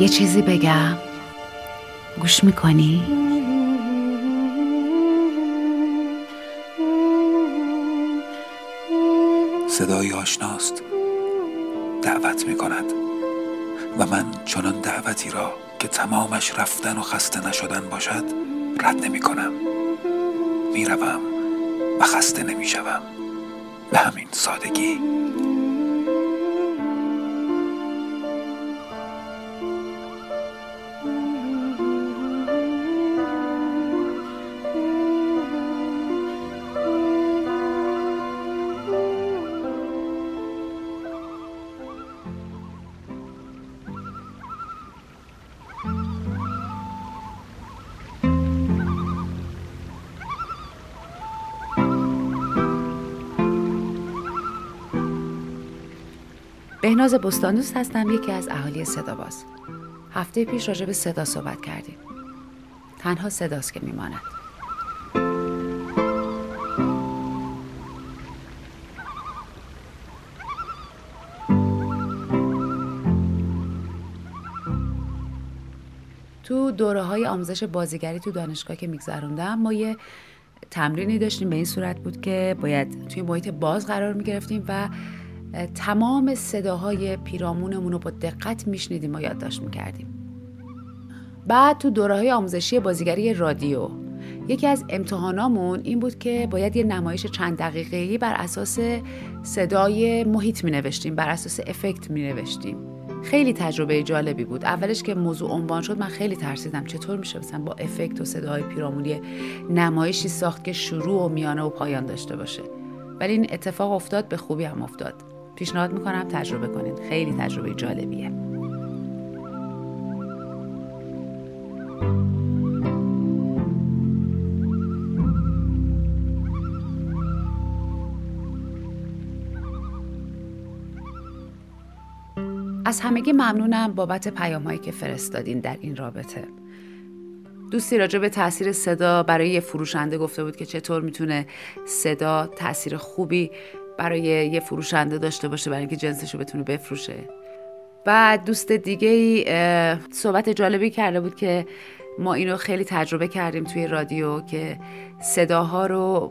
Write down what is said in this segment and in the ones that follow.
یه چیزی بگم. گوش می‌کنی؟ صدای آشناست. دعوت می کند و من چنان دعوتی را که تمامش رفتن و خسته نشدن باشد رد نمی کنم می روم و خسته نمی شوم به همین سادگی. بهناز بستاندوست هستم یکی از اهالی صدا باز. هفته پیش راجع به صدا صحبت کردیم. تنها صداست که میماند. تو دوره های آموزش بازیگری تو دانشگاه که میگذروندم ما یه تمرینی داشتیم. به این صورت بود که باید توی محیط باز قرار می‌گرفتیم و تمام صداهای پیرامونمون رو با دقت میشنیدیم و یادداشت می‌کردیم. بعد تو دوره های آموزشی بازیگری رادیو یکی از امتحانامون این بود که باید یه نمایش چند دقیقه‌ای بر اساس صدای محیط می نوشتیم بر اساس افکت می نوشتیم خیلی تجربه جالبی بود. اولش که موضوع عنوان شد من خیلی ترسیدم چطور میشه مثلا با افکت و صداهای پیرامونی نمایشی ساخت که شروع و میانه و پایان داشته باشه. ولی این اتفاق افتاد به خوبی هم افتاد. پیشنهاد می‌کنم تجربه کنید خیلی تجربه جالبیه. از همگی ممنونم بابت پیامهایی که فرستادین در این رابطه. دوستی راجع به تاثیر صدا برای یه فروشنده گفته بود که چطور می‌تونه صدا تاثیر خوبی برای یه فروشنده داشته باشه برای اینکه جنسش رو بتونه بفروشه. بعد دوست دیگه ای صحبت جالبی کرده بود که ما اینو خیلی تجربه کردیم توی رادیو که صداها رو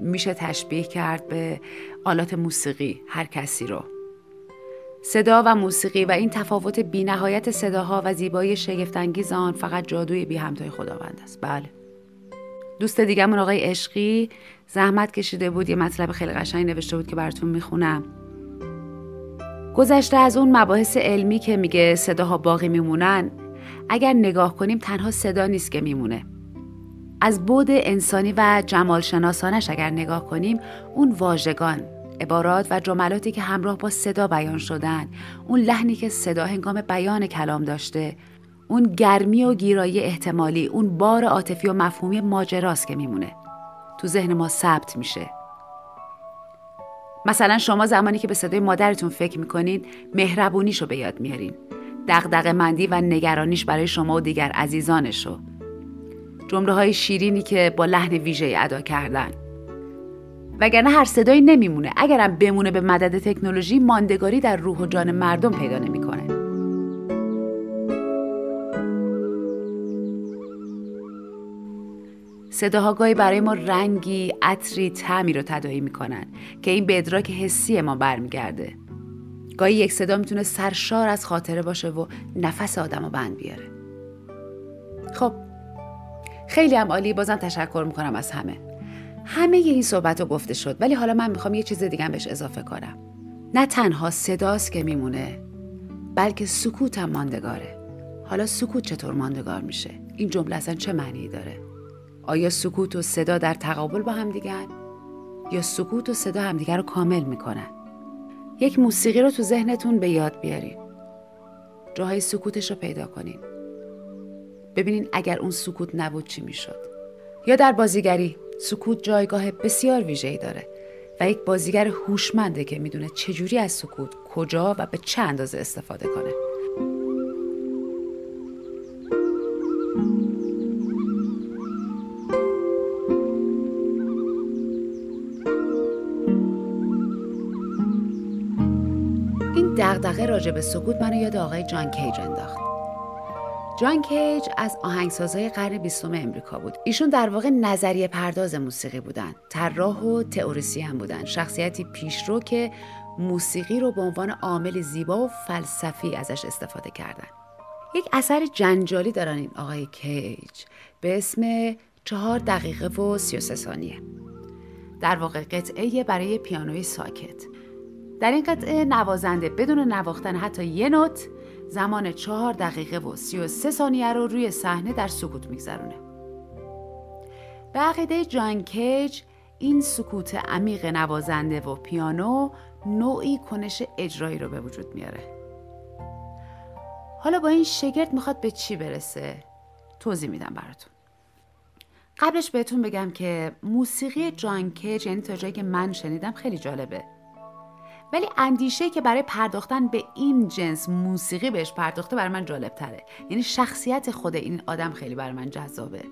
میشه تشبیه کرد به آلات موسیقی هر کسی رو. صدا و موسیقی و این تفاوت بینهایت صداها و زیبایی شگفتانگیز آن فقط جادوی بی همتای خداوند است. بله. دوست دیگهمون آقای عشقی زحمت کشیده بود یه مطلب خیلی قشنگ نوشته بود که براتون می‌خونم. گذشته از اون مباحث علمی که میگه صداها باقی میمونن اگر نگاه کنیم تنها صدا نیست که میمونه. از بود انسانی و جمال شناسانش اگر نگاه کنیم اون واژگان عبارات و جملاتی که همراه با صدا بیان شدن اون لحنی که صدا هنگام بیان کلام داشته اون گرمی و گیرایی احتمالی اون بار عاطفی و مفهومی ماجراست که میمونه. تو ذهن ما ثبت میشه. مثلا شما زمانی که به صدای مادرتون فکر می‌کنید مهربونیش رو به یاد میارین. دقدق مندی و نگرانیش برای شما و دیگر عزیزانشو. جمله های شیرینی که با لحن ویژه ادا کردن. وگرنه هر صدایی نمیمونه. اگرم بمونه به مدد تکنولوژی ماندگاری در روح و جان مردم پیدا نمی‌کنه. صداها گاهی برای ما رنگی، عطری، تعمی رو تداعی می‌کنن که این به ادراک حسی ما برمیگرده. گاهی یک صدا می‌تونه سرشار از خاطره باشه و نفس آدم رو بند بیاره. خب خیلی هم عالی بازم تشکر می‌کنم از همه. همه این صحبت رو گفته شد ولی حالا من می‌خوام یه چیز دیگه بهش اضافه کنم. نه تنها صداست که میمونه بلکه سکوت هم ماندگاره. حالا سکوت چطور ماندگار میشه؟ این جمله اصلا چه معنی داره؟ آیا سکوت و صدا در تقابل با هم دیگر؟ یا سکوت و صدا همدیگر رو کامل می‌کنن؟ یک موسیقی رو تو ذهنتون به یاد بیارین. جاهای سکوتش رو پیدا کنین. ببینین اگر اون سکوت نبود چی می‌شد. یا در بازیگری سکوت جایگاه بسیار ویژه‌ای داره و یک بازیگر هوشمنده که می‌دونه چجوری از سکوت کجا و به چه اندازه استفاده کنه. دغدغه راجع به سکوت منو یاد آقای جان کیج انداخت. جان کیج از آهنگسازهای قرن بیستم امریکا بود. ایشون در واقع نظریه پرداز موسیقی بودن. طراح و تئوریسین بودن. شخصیتی پیشرو که موسیقی رو به عنوان عامل زیبا و فلسفی ازش استفاده کردن. یک اثر جنجالی دارن این آقای کیج. به اسم چهار دقیقه و سی و سه ثانیه. در واقع قطعه برای پیانوی ساکت. در این قطعه نوازنده بدون نواختن حتی یه نوت زمان چهار دقیقه و سی و سه ثانیه رو روی صحنه در سکوت میگذرونه. به عقیده جان کیج این سکوت عمیق نوازنده و پیانو نوعی کنش اجرایی رو به وجود میاره. حالا با این شگرد می‌خواد به چی برسه؟ توضیح میدم براتون. قبلش بهتون بگم که موسیقی جان کیج یعنی تا جایی که من شنیدم خیلی جالبه. ولی اندیشه که برای پرداختن به این جنس موسیقی بهش پرداخته برای من جالب تره یعنی شخصیت خود این آدم خیلی برای من جذابه.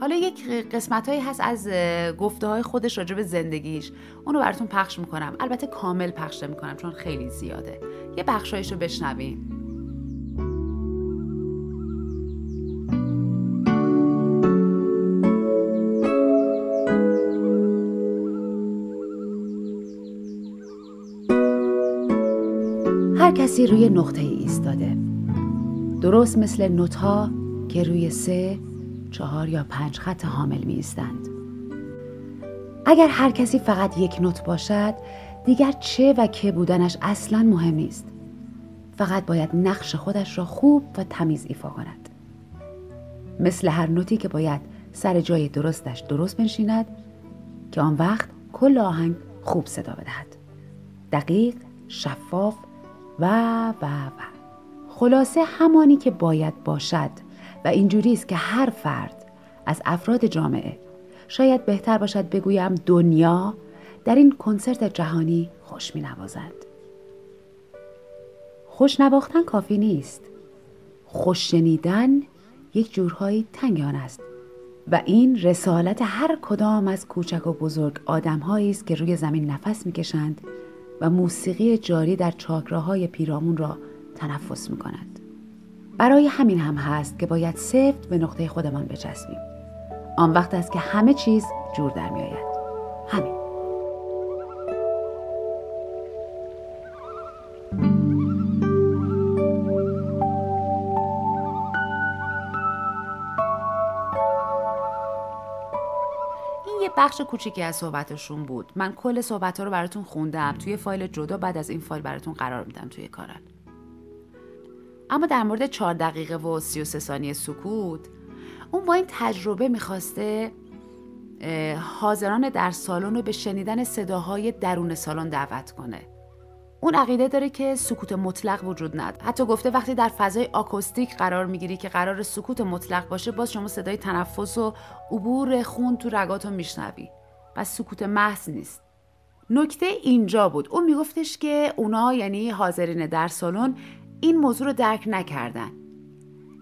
حالا یک قسمت هایی هست از گفته های خودش راجع به زندگیش. اونو براتون پخش می‌کنم. البته کامل پخش می‌کنم چون خیلی زیاده. یه بخشایش رو بشنویم. کسی روی نقطه ای ایستاده. درست مثل نوتها که روی سه چهار یا پنج خط حامل می ایستند. اگر هر کسی فقط یک نوت باشد دیگر چه و که بودنش اصلا مهم نیست. فقط باید نقش خودش را خوب و تمیز ایفا کند. مثل هر نوتی که باید سر جای درستش درست بنشیند که آن وقت کل آهنگ خوب صدا بدهد. دقیق شفاف و و و خلاصه همانی که باید باشد و اینجوری است که هر فرد از افراد جامعه شاید بهتر باشد بگویم دنیا در این کنسرت جهانی خوش می نوازد. خوش نواختن کافی نیست. خوش شنیدن یک جورهایی تنگان است و این رسالت هر کدام از کوچک و بزرگ آدمهایی است که روی زمین نفس می‌کشند و موسیقی جاری در چاکراهای پیرامون را تنفس می کند. برای همین هم هست که باید سفت به نقطه خودمان بچسبیم. آن وقت است که همه چیز جور در می آید. همین. بخش کوچیکی از صحبتشون بود. من کل صحبت ها رو براتون خوندم. توی فایل جدا بعد از این فایل براتون قرار میدم توی کارن اما در مورد چهار دقیقه و 33 ثانیه سکوت اون با این تجربه می‌خواسته حاضران در سالن رو به شنیدن صداهای درون سالن دعوت کنه. اون عقیده داره که سکوت مطلق وجود نداره. حتی گفته وقتی در فضای آکوستیک قرار می‌گیری که قرار سکوت مطلق باشه باز شما صدای تنفس و عبور خون تو رگاتو میشنوی. پس سکوت محض نیست. نکته اینجا بود. اون میگفتش که اونا یعنی حاضرین در سالن این موضوع رو درک نکردن.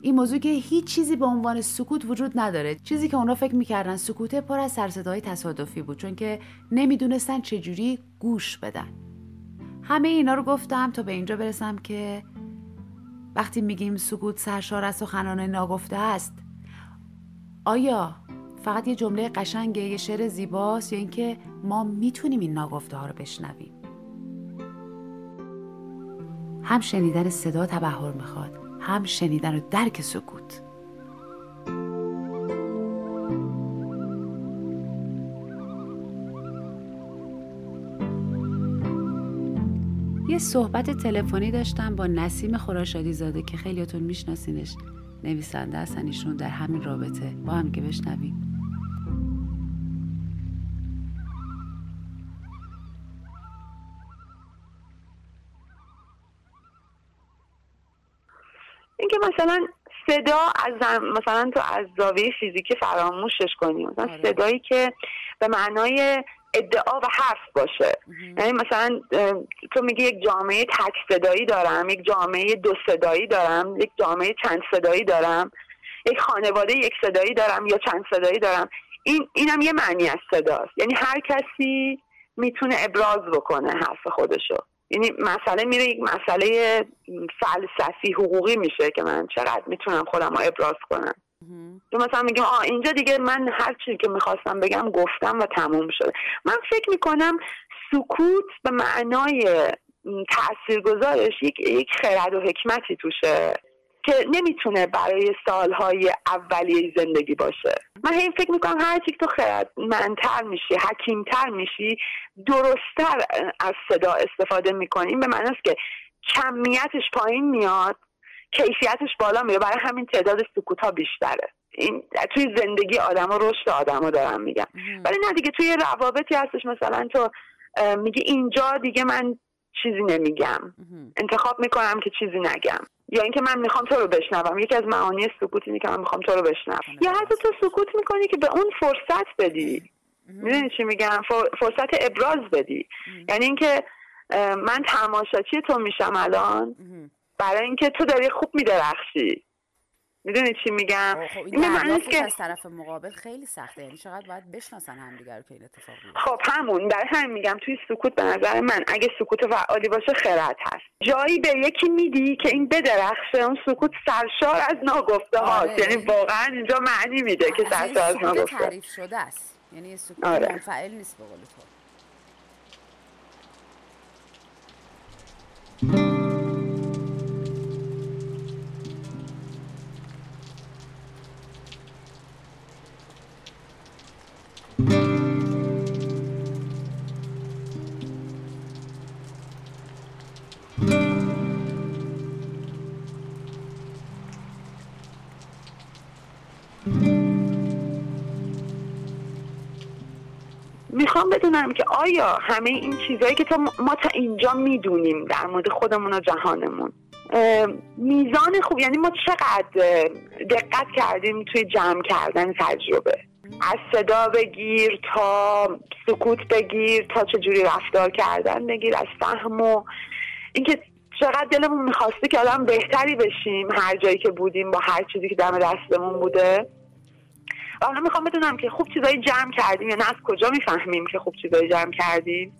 این موضوع که هیچ چیزی به عنوان سکوت وجود نداره. چیزی که اونا فکر می‌کردن سکوته پر از سرصداهای تصادفی بود چون که نمی‌دونستن چجوری گوش بدن. همه اینا رو گفتم تا به اینجا برسم که وقتی میگیم سکوت سرشار از سخنان ناگفته است آیا فقط یه جمله قشنگه یه شعر زیباست یا اینکه ما می‌تونیم این ناگفته ها رو بشنویم؟ هم شنیدن صدا تبهر می‌خواد هم شنیدن و درک سکوت. صحبت تلفنی داشتم با نسیم خراشادی زاده که خیلیاتون میشناسینش. نویسنده هستن ایشون در همین رابطه. با هم که بشنویم. اینکه مثلا صدا از مثلا تو از زاویه فیزیکی فراموشش کنی. مثلا آره. صدایی که به معنای ادعا و حرف باشه. یعنی مثلا تو میگی یک جامعه تک صدایی دارم یک جامعه دو صدایی دارم یک جامعه چند صدایی دارم یک خانواده یک صدایی دارم یا چند صدایی دارم. این اینم یه معنی از صداست. یعنی هر کسی می‌تونه ابراز بکنه حرف خودشو. یعنی مسئله میره یک مسئله فلسفی حقوقی میشه که من چقدر می‌تونم خودم رو ابراز کنم. تو مثلا میگم آه اینجا دیگه من هر چیزی که می‌خواستم بگم گفتم و تموم شده. من فکر می‌کنم سکوت به معنای تاثیرگذارش یک یک خرد و حکمتی توشه که نمی‌تونه برای سالهای اولیه زندگی باشه. من هی فکر می‌کنم هر چی تو خردمندتر میشی حکیمتر میشی درستتر از صدا استفاده می‌کنیم به معنی است که کمیتش پایین میاد. کیفیتش بالا میره. برای همین تعداد سکوت ها بیشتره. این توی زندگی آدم و رشد آدم دارم میگم. ولی نه دیگه توی روابطی هستش. مثلا تو میگی اینجا دیگه من چیزی نمیگم. انتخاب می‌کنم که چیزی نگم. یا اینکه من می‌خوام تو رو بشنوم. یکی از معانی سکوت اینه که من می‌خوام تو رو بشنوم. یا حتی تو سکوت می‌کنی که به اون فرصت بدی. می‌دونی چی میگم؟ فرصت ابراز بدی. یعنی اینکه من تماشاچی تو میشم الان. برای اینکه تو داری خوب میدرخشی. می‌دونی چی میگم؟ خب این معنی که از طرف مقابل خیلی سخته. یعنی چقدر باید بشناسن همدیگه رو که این اتفاق میفته. خب همون. برای همین میگم توی سکوت به نظر من اگه سکوت فعالی باشه خرد هست. جایی به یکی میدی که این بدرخشه اون سکوت سرشار از ناگفته هاست. آره. یعنی واقعا اینجا معنی میده که سرشار از ناگفته. تعریف شده است. یعنی سکوت آره. منفعل نیست به قول تو. می‌خوام بدونم که آیا همه این چیزهایی که تا ما تا اینجا می‌دونیم در مورد خودمون و جهانمون میزان خوب یعنی ما چقدر دقت کردیم توی جمع کردن تجربه؟ از صدا بگیر تا سکوت بگیر تا چجوری رفتار کردن بگیر از فهم و اینکه چقدر دلمون می‌خواسته که آدم بهتری بشیم هر جایی که بودیم با هر چیزی که دم دستمون بوده. حالا می‌خوام بدونم که خوب چیزایی جمع کردیم یا نه. از کجا می‌فهمیم که خوب چیزایی جمع کردیم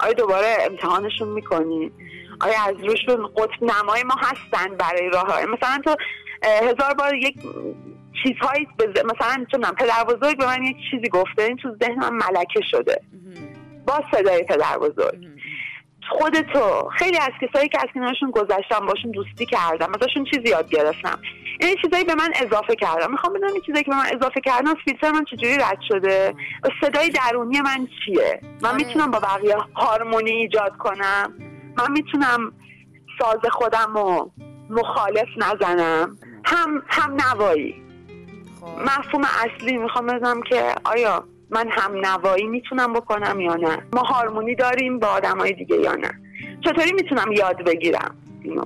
آیا دوباره امتحانشون می‌کنیم آیا از روشون قطب نمای ما هستن برای راه های؟ مثلا تو هزار بار یک چیزهایی مثلا چونم پدر بزرگ به من یک چیزی گفته این تو ذهنم ملکه شده. با صدای پدر بزرگ. خودتو. خیلی از کسایی که از کنارشون گذشتم باشون دوستی کردم ازشون چیزی یاد گرفتم. این چیزایی به من اضافه کردم. می‌خوام بدونم این چیزایی که به من اضافه کردم فیلتر من چجوری رد شده؟ و صدای درونی من چیه؟ من آره. می‌تونم با بقیه هارمونی ایجاد کنم؟ من می‌تونم ساز خودم رو مخالف نزنم؟ هم هم نوایی. خب. مفهوم اصلی می‌خوام بدونم که آیا من هم نوایی می‌تونم بکنم یا نه؟ ما هارمونی داریم با آدمای دیگه یا نه؟ چطوری می‌تونم یاد بگیرم اینو؟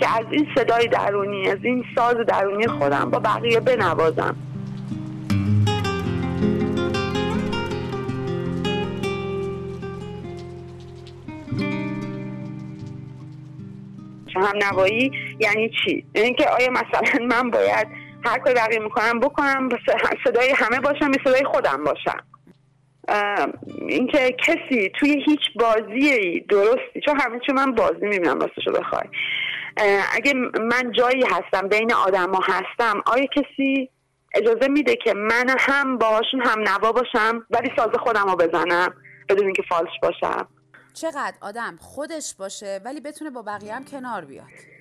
که از این صدای درونی از این ساز درونی خودم با بقیه بنوازم. هم نوایی یعنی چی؟ یعنی که آیا مثلا من باید هر کاری بقیه می‌کنم بکنم صدای همه باشم به صدای خودم باشم. اینکه کسی توی هیچ بازی درستی چون چون من بازی می‌بینم راستشو بخوای. اگه من جایی هستم بین آدما هستم آیا کسی اجازه میده که من هم باهاشون هم نوا باشم ولی ساز خودم رو بزنم بدون اینکه فالش باشم؟ چقدر آدم خودش باشه ولی بتونه با بقیه هم کنار بیاد.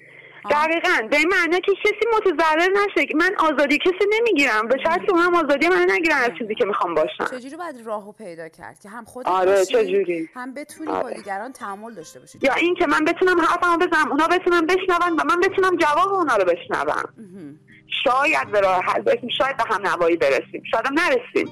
دقیقا. به این معنی که کسی متضرر نشه. من آزادی کسی نمی‌گیرم. به شرط هم آزادی من نگیرن از چیزی که می‌خوام باشم. چجوری باید راهو پیدا کرد که هم خودت آره چجوری؟ هم بتونی آره. با دیگران تعامل داشته باشی. یا این که من بتونم حرفمو بزنم اونا بتونم بشنون و من بتونم جواب اونا رو بشنوم شاید به راه حل برسیم شاید به هم نوایی برسیم. شاید هم نرسیم.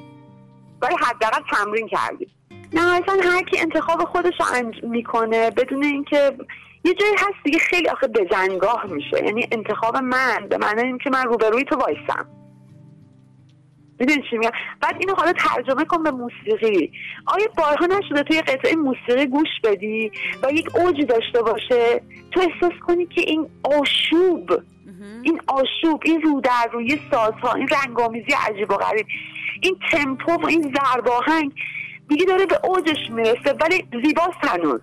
ولی حداقل تمرین کردیم. نه اصلا هر کی انتخاب خودش رو می‌کنه بدون اینکه یه جایی هست دیگه خیلی آخه بزنگاه میشه. یعنی انتخاب من به معنی اینکه من روبروی تو وایسم. می‌دونی چی میگم؟ بعد اینو حالا ترجمه کن به موسیقی. آیا بارها نشده تو یه قطعه موسیقی گوش بدی و یک اوجی داشته باشه؟ تو احساس کنی که این آشوب این آشوب این رو در روی سازها این رنگامیزی عجیب و غریب. این تمپو و این زرباهنگ دیگه داره به اوجش می‌رسه ولی زیباست هنوز.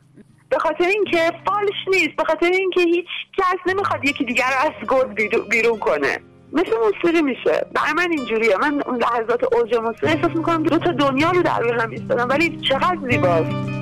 به خاطر اینکه فالش نیست به خاطر اینکه هیچ کس نمی‌خواد یکی دیگر رو از گود بیرون کنه. مثل موسیقی میشه. برای من اینجوریه. من اون لحظات اوج موسیقی احساس می‌کنم دو تا دنیا رو در هم ایستادم. ولی چقدر زیباست.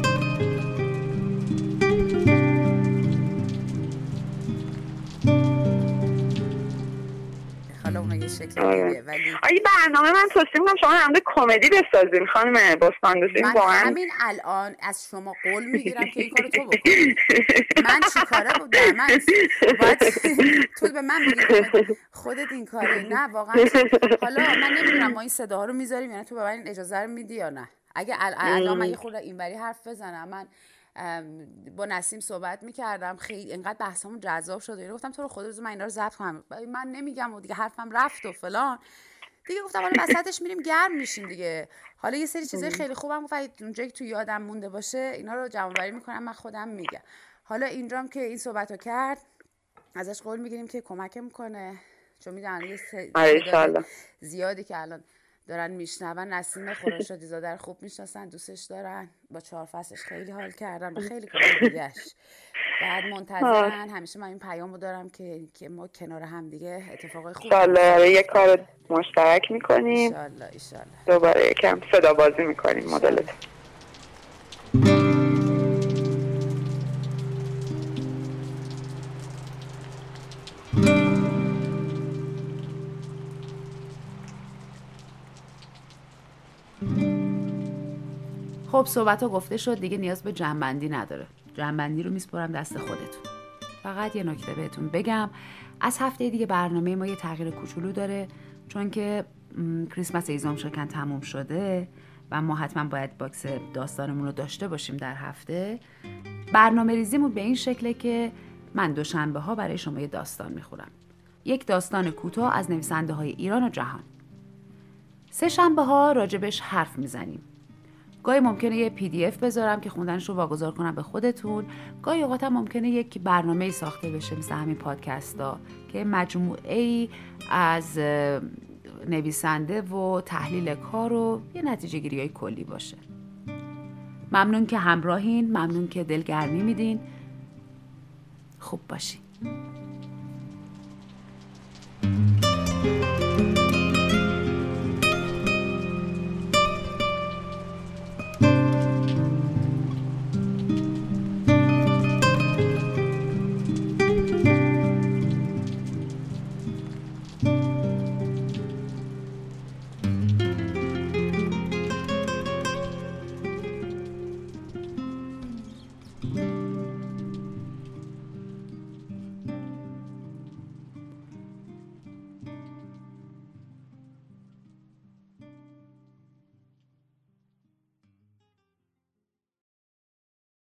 شکل آره. ولی آره برنامه من توصیه می‌کنم شما هم خمدی بسازین خانم بستان من واقعا. همین الان از شما قول می‌گیرم که این کارو تو بکنی من چی کاره بودم؟ من باید تو به من میگی خودت این کاری نه واقعا. حالا من نمی‌دونم ما این صداها رو می‌ذاریم یعنی تو به من اجازه رو میدی یا نه؟ اگه الان من یه خورده اینوری حرف بزنم من با نسیم صحبت می‌کردم. خیلی اینقدر بحثمون جذاب شد. یعنی گفتم تو رو خود روز من اینا رو ضبط کنم. من نمیگم و دیگه حرفم رفت و فلان. دیگه گفتم حالا وسطش میریم گرم میشیم دیگه. حالا یه سری چیزای خیلی خوبم گفت. اونجایی که تو یادم مونده باشه اینا رو جمع می‌کنم من خودم میگم. حالا اینجام که این صحبت رو کرد ازش قول می‌گیریم که کمک می‌کنه چون می‌دونم یه آره، زیادی که الان دارن میشنون نسیم خورشادی زاده خوب می‌شناسن دوستش دارن. با چهار فصلش خیلی حال کردن و خیلی کار دیگهش. بعد منتظرن. همیشه من این پیامو دارم که که ما کنار هم دیگه اتفاقای خوب آره یه کار مشترک می‌کنیم. ایشالله دوباره یکم صدا بازی می‌کنیم مدلت خب صحبت ها گفته شد دیگه نیاز به جمع‌بندی نداره. جمع‌بندی رو میسپرم دست خودتون. فقط یه نکته بهتون بگم. از هفته دیگه برنامه ما یه تغییر کوچولو داره چون که کریسمس ایزام شکن تموم شده و ما حتما باید box داستانمون رو داشته باشیم در هفته. برنامه ریزیمون به این شکله که من دوشنبه ها برای شما یه داستان می‌خونم یک داستان کوتاه از نویسنده های ایران و جهان. سه شنبه ها راجبش حرف می‌زنیم. گاهی ممکنه یه پی دی اف بذارم که خوندنش رو واگذار کنم به خودتون. گاهی اوقات هم ممکنه یک برنامه ساخته بشه مثل همین پادکست ها که مجموعه ای از نویسنده و تحلیل کار و یه نتیجه گیری های کلی باشه. ممنون که همراهین ممنون که دلگرمی میدین. خوب باشین.